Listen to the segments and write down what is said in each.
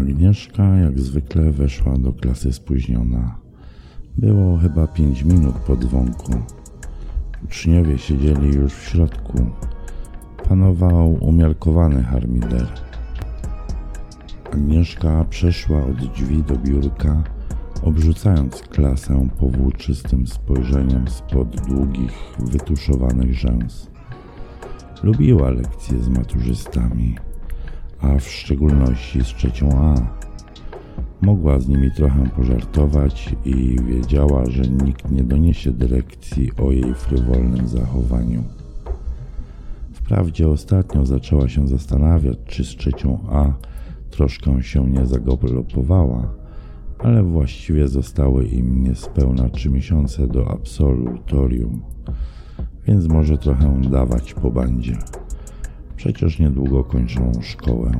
Agnieszka jak zwykle weszła do klasy spóźniona. Było chyba pięć minut po dzwonku. Uczniowie siedzieli już w środku. Panował umiarkowany harmider. Agnieszka przeszła od drzwi do biurka, obrzucając klasę powłóczystym spojrzeniem spod długich, wytuszowanych rzęs. Lubiła lekcje z maturzystami a w szczególności z trzecią A. Mogła z nimi trochę pożartować i wiedziała, że nikt nie doniesie dyrekcji o jej frywolnym zachowaniu. Wprawdzie ostatnio zaczęła się zastanawiać, czy z trzecią A troszkę się nie zagalopowała, ale właściwie zostały im niespełna trzy miesiące do absolutorium, więc może trochę dawać po bandzie. Przecież niedługo kończą szkołę.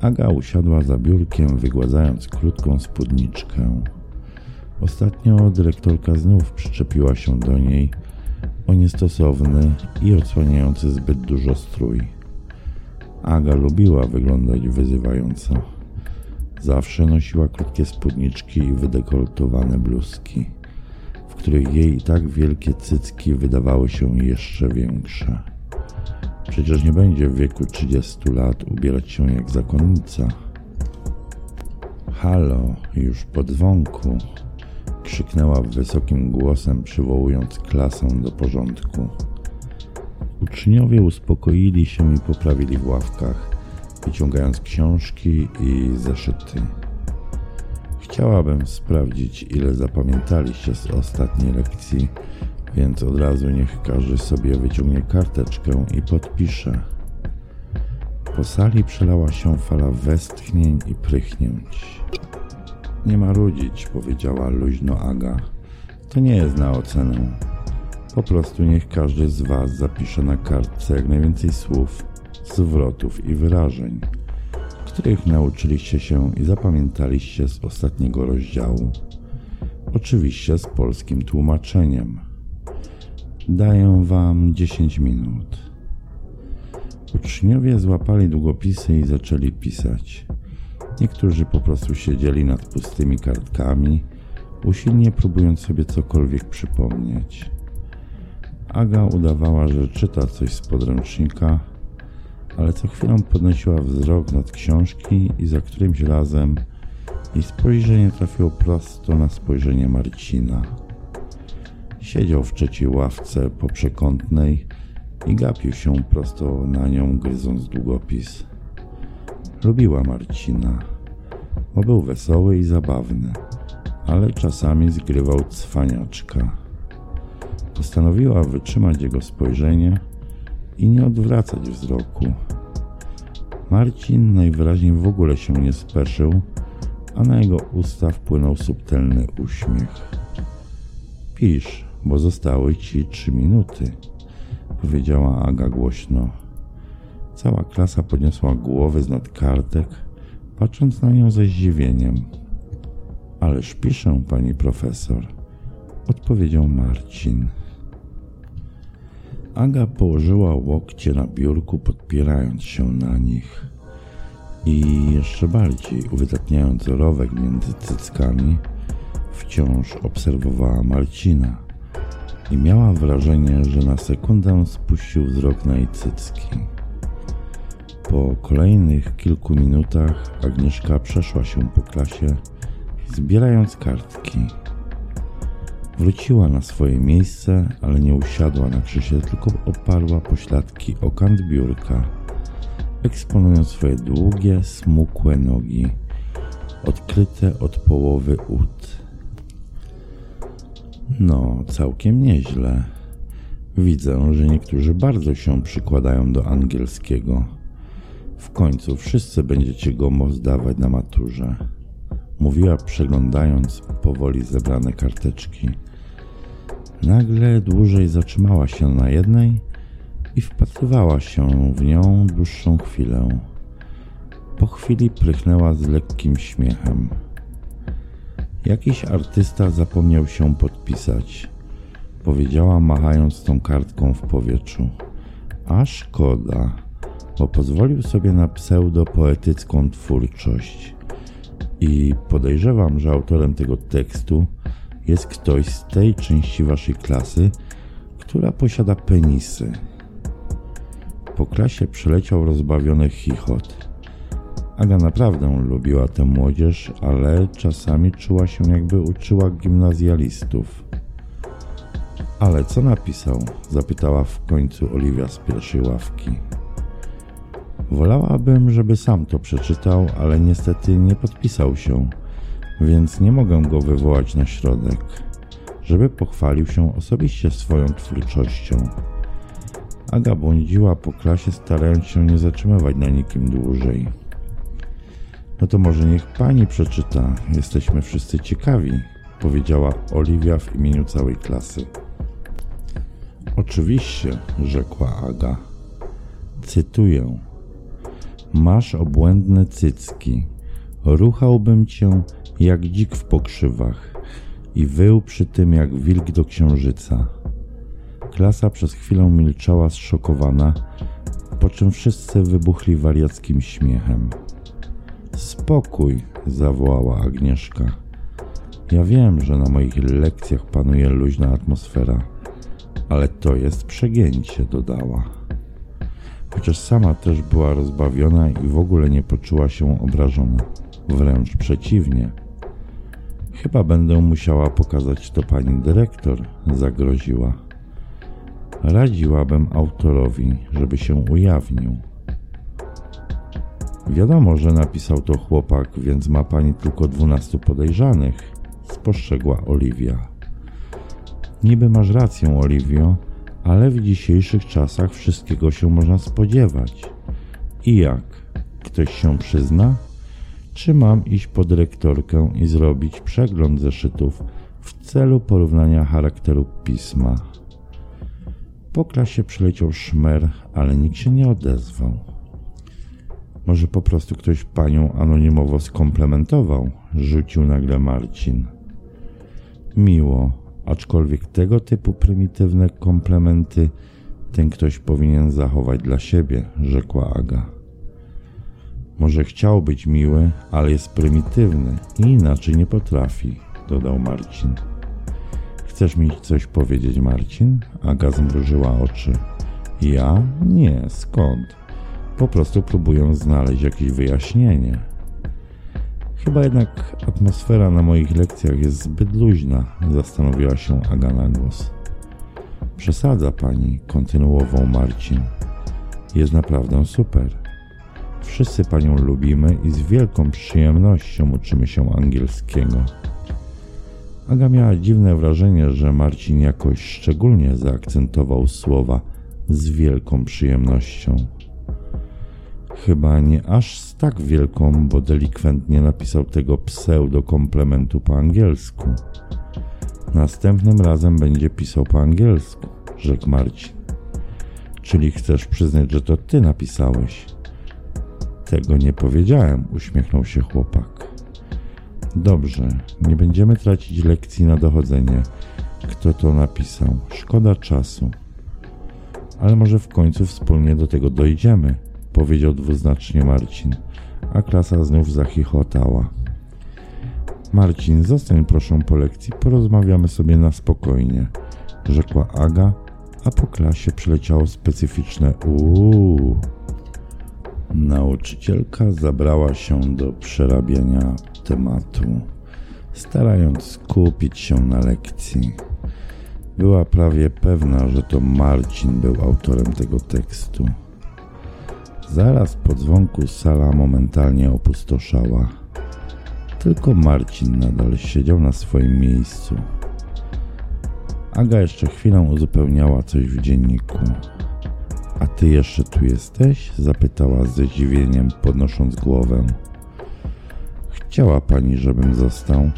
Aga usiadła za biurkiem, wygładzając krótką spódniczkę. Ostatnio dyrektorka znów przyczepiła się do niej o niestosowny i odsłaniający zbyt dużo strój. Aga lubiła wyglądać wyzywająco. Zawsze nosiła krótkie spódniczki i wydekoltowane bluzki, w których jej tak wielkie cycki wydawały się jeszcze większe. Przecież nie będzie w wieku 30 lat ubierać się jak zakonnica. Halo, już po dzwonku, krzyknęła wysokim głosem, przywołując klasę do porządku. Uczniowie uspokoili się i poprawili w ławkach, wyciągając książki i zeszyty. Chciałabym sprawdzić, ile zapamiętaliście z ostatniej lekcji więc od razu niech każdy sobie wyciągnie karteczkę i podpisze. Po sali przelała się fala westchnień i prychnięć. Nie ma rudzić, powiedziała luźno Aga. To nie jest na ocenę. Po prostu niech każdy z Was zapisze na kartce jak najwięcej słów, zwrotów i wyrażeń, których nauczyliście się i zapamiętaliście z ostatniego rozdziału. Oczywiście z polskim tłumaczeniem. Daję wam 10 minut. Uczniowie złapali długopisy i zaczęli pisać. Niektórzy po prostu siedzieli nad pustymi kartkami, usilnie próbując sobie cokolwiek przypomnieć. Aga udawała, że czyta coś z podręcznika, ale co chwilę podnosiła wzrok nad książki i za którymś razem jej spojrzenie trafiło prosto na spojrzenie Marcina. Siedział w trzeciej ławce poprzekątnej i gapił się prosto na nią, gryząc długopis. Lubiła Marcina, bo był wesoły i zabawny, ale czasami zgrywał cwaniaczka. Postanowiła wytrzymać jego spojrzenie i nie odwracać wzroku. Marcin najwyraźniej w ogóle się nie speszył, a na jego usta wpłynął subtelny uśmiech. Pisz, bo zostały ci trzy minuty, powiedziała Aga głośno. Cała klasa podniosła głowy z nad kartek, patrząc na nią ze zdziwieniem. Ależ piszę, pani profesor, odpowiedział Marcin. Aga położyła łokcie na biurku, podpierając się na nich. I jeszcze bardziej uwydatniając rowek między cyckami, wciąż obserwowała Marcina i miała wrażenie, że na sekundę spuścił wzrok na jej cycki. Po kolejnych kilku minutach Agnieszka przeszła się po klasie, zbierając kartki. Wróciła na swoje miejsce, ale nie usiadła na krześle, tylko oparła pośladki o kant biurka, eksponując swoje długie, smukłe nogi, odkryte od połowy ud. No, całkiem nieźle. Widzę, że niektórzy bardzo się przykładają do angielskiego. W końcu wszyscy będziecie go zdawać na maturze. Mówiła przeglądając powoli zebrane karteczki. Nagle dłużej zatrzymała się na jednej i wpatrywała się w nią dłuższą chwilę. Po chwili prychnęła z lekkim śmiechem. Jakiś artysta zapomniał się podpisać, powiedziała machając tą kartką w powietrzu. A szkoda, bo pozwolił sobie na pseudopoetycką twórczość. I podejrzewam, że autorem tego tekstu jest ktoś z tej części waszej klasy, która posiada penisy. Po klasie przeleciał rozbawiony chichot. Aga naprawdę lubiła tę młodzież, ale czasami czuła się jakby uczyła gimnazjalistów. Ale co napisał? zapytała w końcu Oliwia z pierwszej ławki. Wolałabym, żeby sam to przeczytał, ale niestety nie podpisał się, więc nie mogę go wywołać na środek, żeby pochwalił się osobiście swoją twórczością. Aga błądziła po klasie, starając się nie zatrzymywać na nikim dłużej. No to może niech pani przeczyta. Jesteśmy wszyscy ciekawi, powiedziała Oliwia w imieniu całej klasy. Oczywiście, rzekła Aga. Cytuję. Masz obłędne cycki. Ruchałbym cię jak dzik w pokrzywach i wył przy tym jak wilk do księżyca. Klasa przez chwilę milczała zszokowana, po czym wszyscy wybuchli wariackim śmiechem. Spokój, zawołała Agnieszka. Ja wiem, że na moich lekcjach panuje luźna atmosfera, ale to jest przegięcie, dodała. Chociaż sama też była rozbawiona i w ogóle nie poczuła się obrażona. Wręcz przeciwnie. Chyba będę musiała pokazać to pani dyrektor, zagroziła. Radziłabym autorowi, żeby się ujawnił. Wiadomo, że napisał to chłopak, więc ma pani tylko dwunastu podejrzanych, spostrzegła Oliwia. Niby masz rację, Oliwio, ale w dzisiejszych czasach wszystkiego się można spodziewać. I jak? Ktoś się przyzna? Czy mam iść po dyrektorkę i zrobić przegląd zeszytów w celu porównania charakteru pisma? Po klasie przyleciał szmer, ale nikt się nie odezwał. Może po prostu ktoś panią anonimowo skomplementował, rzucił nagle Marcin. Miło, aczkolwiek tego typu prymitywne komplementy ten ktoś powinien zachować dla siebie, rzekła Aga. Może chciał być miły, ale jest prymitywny i inaczej nie potrafi, dodał Marcin. Chcesz mi coś powiedzieć, Marcin? Aga zmrużyła oczy. Ja? Nie, skąd? Po prostu próbuję znaleźć jakieś wyjaśnienie. Chyba jednak atmosfera na moich lekcjach jest zbyt luźna, zastanowiła się Aga na głos. Przesadza pani, kontynuował Marcin. Jest naprawdę super. Wszyscy panią lubimy i z wielką przyjemnością uczymy się angielskiego. Aga miała dziwne wrażenie, że Marcin jakoś szczególnie zaakcentował słowa z wielką przyjemnością. Chyba nie aż z tak wielką, bo delikwentnie napisał tego pseudo-komplementu po angielsku. Następnym razem będzie pisał po angielsku, rzekł Marcin. Czyli chcesz przyznać, że to ty napisałeś? Tego nie powiedziałem, uśmiechnął się chłopak. Dobrze, nie będziemy tracić lekcji na dochodzenie. Kto to napisał? Szkoda czasu. Ale może w końcu wspólnie do tego dojdziemy powiedział dwuznacznie Marcin. a klasa znów zachichotała. Marcin, zostań proszę po lekcji, porozmawiamy sobie na spokojnie, rzekła Aga, a po klasie przyleciało specyficzne uuu. Nauczycielka zabrała się do przerabiania tematu, starając skupić się na lekcji. Była prawie pewna, że to Marcin był autorem tego tekstu. Zaraz po dzwonku sala momentalnie opustoszała. Tylko Marcin nadal siedział na swoim miejscu. Aga jeszcze chwilę uzupełniała coś w dzienniku. A ty jeszcze tu jesteś? zapytała ze zdziwieniem, podnosząc głowę. Chciała pani, żebym został.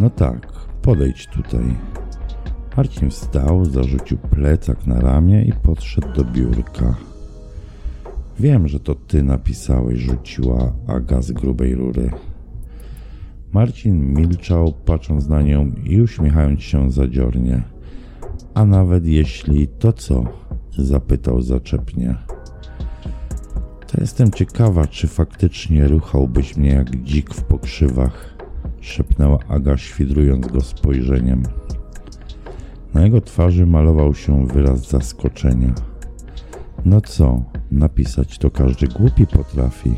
No tak, podejdź tutaj. Marcin wstał, zarzucił plecak na ramię i podszedł do biurka. Wiem, że to ty napisałeś, rzuciła Aga z grubej rury. Marcin milczał, patrząc na nią i uśmiechając się zadziornie. A nawet jeśli to co? zapytał zaczepnie. To jestem ciekawa, czy faktycznie ruchałbyś mnie jak dzik w pokrzywach, szepnęła Aga, świdrując go spojrzeniem. Na jego twarzy malował się wyraz zaskoczenia. No co, napisać to każdy głupi potrafi.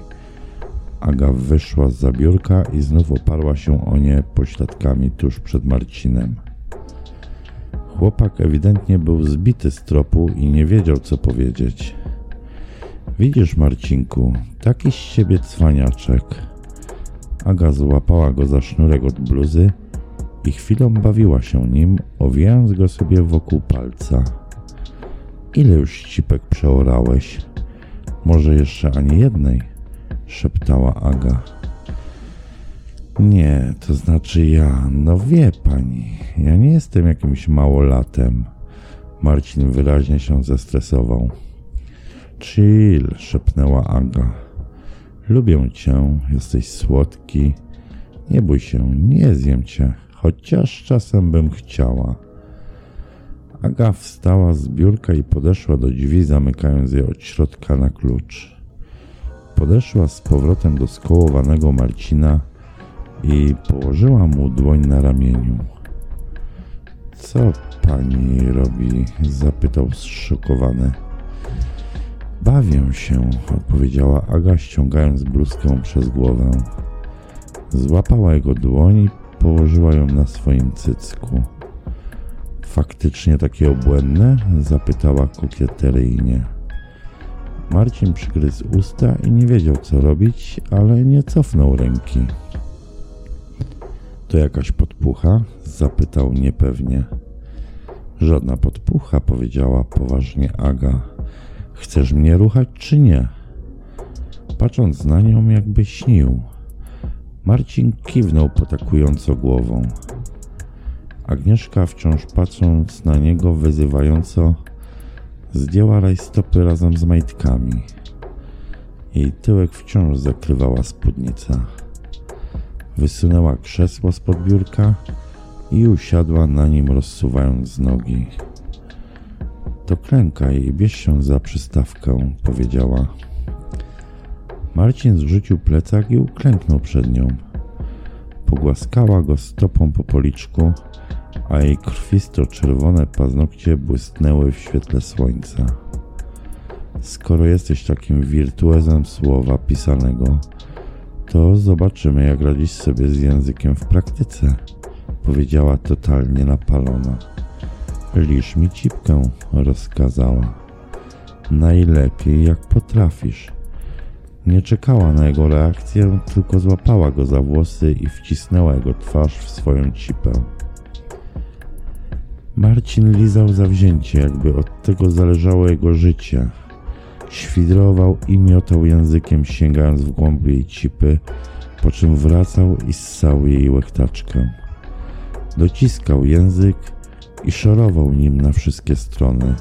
Aga wyszła z zabiórka i znów oparła się o nie pośladkami tuż przed Marcinem. Chłopak ewidentnie był zbity z tropu i nie wiedział, co powiedzieć. Widzisz, Marcinku, taki z ciebie cwaniaczek. Aga złapała go za sznurek od bluzy i chwilą bawiła się nim, owijając go sobie wokół palca. Ile już ścipek przeorałeś? Może jeszcze ani jednej? szeptała Aga. Nie, to znaczy ja, no wie pani, ja nie jestem jakimś małolatem. Marcin wyraźnie się zestresował. Chill, szepnęła Aga. Lubię cię, jesteś słodki. Nie bój się, nie zjem cię, chociaż czasem bym chciała. Aga wstała z biurka i podeszła do drzwi, zamykając je od środka na klucz. Podeszła z powrotem do skołowanego Marcina i położyła mu dłoń na ramieniu. Co pani robi? zapytał zszokowany. Bawię się, odpowiedziała Aga, ściągając bluzkę przez głowę. Złapała jego dłoń i położyła ją na swoim cycku. Faktycznie takie obłędne? zapytała kokieteryjnie. Marcin przygryzł usta i nie wiedział co robić, ale nie cofnął ręki. To jakaś podpucha? zapytał niepewnie. Żadna podpucha, powiedziała poważnie Aga. Chcesz mnie ruchać czy nie? Patrząc na nią, jakby śnił. Marcin kiwnął potakująco głową. Agnieszka, wciąż patrząc na niego wyzywająco, zdjęła rajstopy razem z majtkami. Jej tyłek wciąż zakrywała spódnica. Wysunęła krzesło spod biurka i usiadła na nim, rozsuwając nogi. To klękaj i bierz się za przystawkę, powiedziała. Marcin zrzucił plecak i uklęknął przed nią. Pogłaskała go stopą po policzku, a jej krwisto-czerwone paznokcie błysnęły w świetle słońca. Skoro jesteś takim wirtuozem słowa pisanego, to zobaczymy, jak radzisz sobie z językiem w praktyce, powiedziała totalnie napalona. Lisz mi cipkę, rozkazała. Najlepiej jak potrafisz. Nie czekała na jego reakcję, tylko złapała go za włosy i wcisnęła jego twarz w swoją cipę. Marcin lizał zawzięcie, jakby od tego zależało jego życie. Świdrował i miotał językiem, sięgając w głąb jej cipy, po czym wracał i ssał jej łechtaczkę. Dociskał język i szorował nim na wszystkie strony.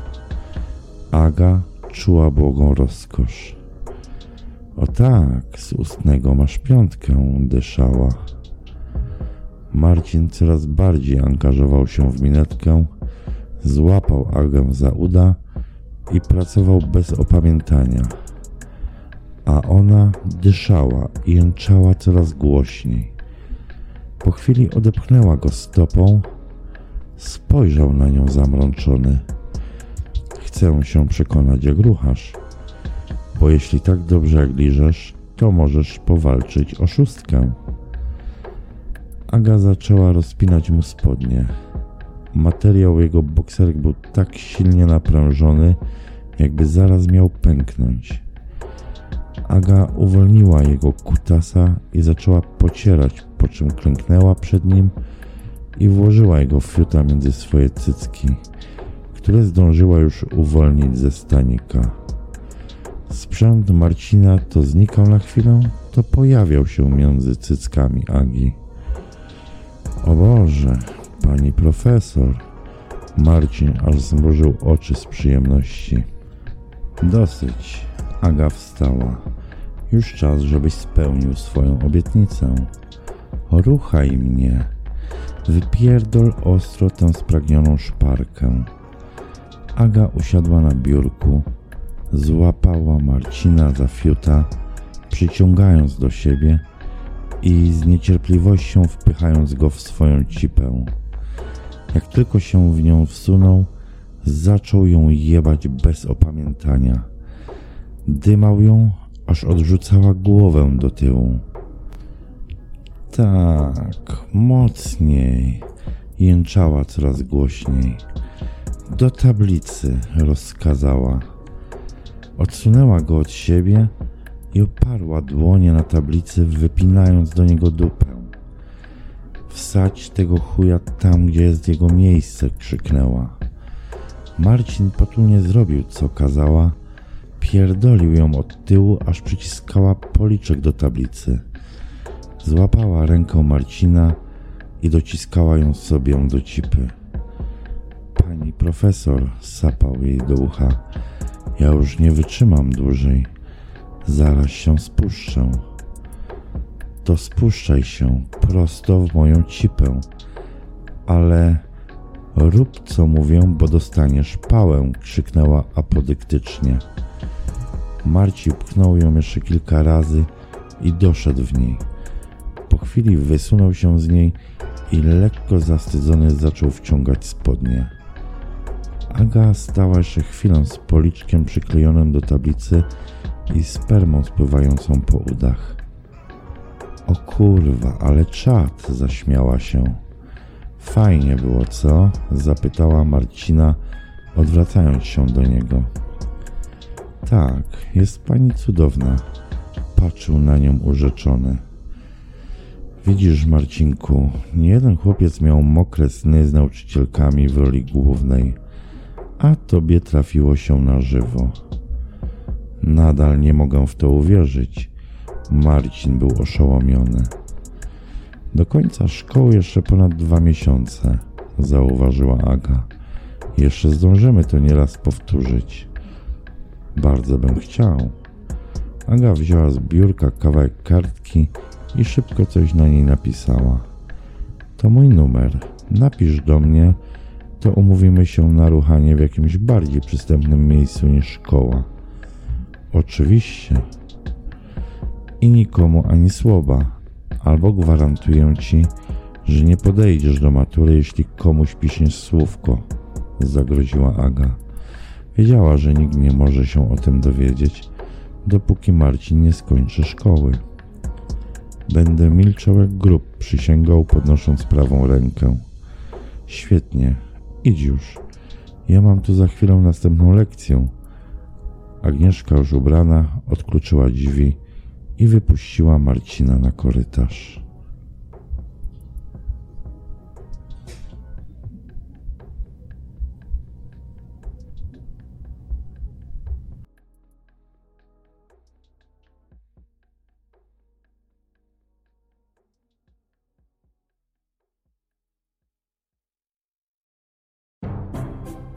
Aga czuła błogą rozkosz. O tak, z ustnego masz piątkę, dyszała. Marcin coraz bardziej angażował się w minetkę, złapał Agę za uda i pracował bez opamiętania. a ona dyszała i jęczała coraz głośniej. Po chwili odepchnęła go stopą, spojrzał na nią zamrączony. Chcę się przekonać, jak ruchasz, bo jeśli tak dobrze jak liżesz, to możesz powalczyć o szóstkę. Aga zaczęła rozpinać mu spodnie. Materiał jego bokserek był tak silnie naprężony, jakby zaraz miał pęknąć. Aga uwolniła jego kutasa i zaczęła pocierać, po czym klęknęła przed nim i włożyła jego fiuta między swoje cycki, które zdążyła już uwolnić ze stanika. Sprzęt Marcina to znikał na chwilę, to pojawiał się między cyckami Agi. O Boże, pani profesor! Marcin aż zmrużył oczy z przyjemności. Dosyć. Aga wstała. Już czas, żebyś spełnił swoją obietnicę. Ruchaj mnie. Wypierdol ostro tę spragnioną szparkę. Aga usiadła na biurku, złapała Marcina za fiuta, przyciągając do siebie i z niecierpliwością wpychając go w swoją cipę. Jak tylko się w nią wsunął, zaczął ją jebać bez opamiętania. Dymał ją, aż odrzucała głowę do tyłu. Tak, mocniej, jęczała coraz głośniej. Do tablicy rozkazała. Odsunęła go od siebie i oparła dłonie na tablicy, wypinając do niego dupę. Wsadź tego chuja tam, gdzie jest jego miejsce, krzyknęła. Marcin potulnie zrobił, co kazała. Pierdolił ją od tyłu, aż przyciskała policzek do tablicy. Złapała ręką Marcina i dociskała ją sobie do cipy. Pani profesor, sapał jej do ucha. Ja już nie wytrzymam dłużej. Zaraz się spuszczę. To spuszczaj się prosto w moją cipę. Ale rób co mówię, bo dostaniesz pałę, krzyknęła apodyktycznie. Marci pchnął ją jeszcze kilka razy i doszedł w niej. Po chwili wysunął się z niej i lekko zawstydzony zaczął wciągać spodnie. Aga stała jeszcze chwilę z policzkiem przyklejonym do tablicy i spermą spływającą po udach. O kurwa, ale czad, zaśmiała się. Fajnie było, co? zapytała Marcina, odwracając się do niego. Tak, jest pani cudowna. Patrzył na nią urzeczony. Widzisz, Marcinku, nie jeden chłopiec miał mokre sny z nauczycielkami w roli głównej, a tobie trafiło się na żywo. Nadal nie mogę w to uwierzyć. Marcin był oszołomiony. Do końca szkoły jeszcze ponad dwa miesiące, zauważyła Aga. Jeszcze zdążymy to nieraz powtórzyć. Bardzo bym chciał. Aga wzięła z biurka kawałek kartki i szybko coś na niej napisała. To mój numer. Napisz do mnie, to umówimy się na ruchanie w jakimś bardziej przystępnym miejscu niż szkoła. Oczywiście. I nikomu ani słowa, albo gwarantuję ci, że nie podejdziesz do matury, jeśli komuś piszesz słówko, zagroziła Aga. Wiedziała, że nikt nie może się o tym dowiedzieć, dopóki Marcin nie skończy szkoły. Będę milczał jak grób, przysięgał, podnosząc prawą rękę. Świetnie, idź już. Ja mam tu za chwilę następną lekcję. Agnieszka już ubrana odkluczyła drzwi i wypuściła Marcina na korytarz.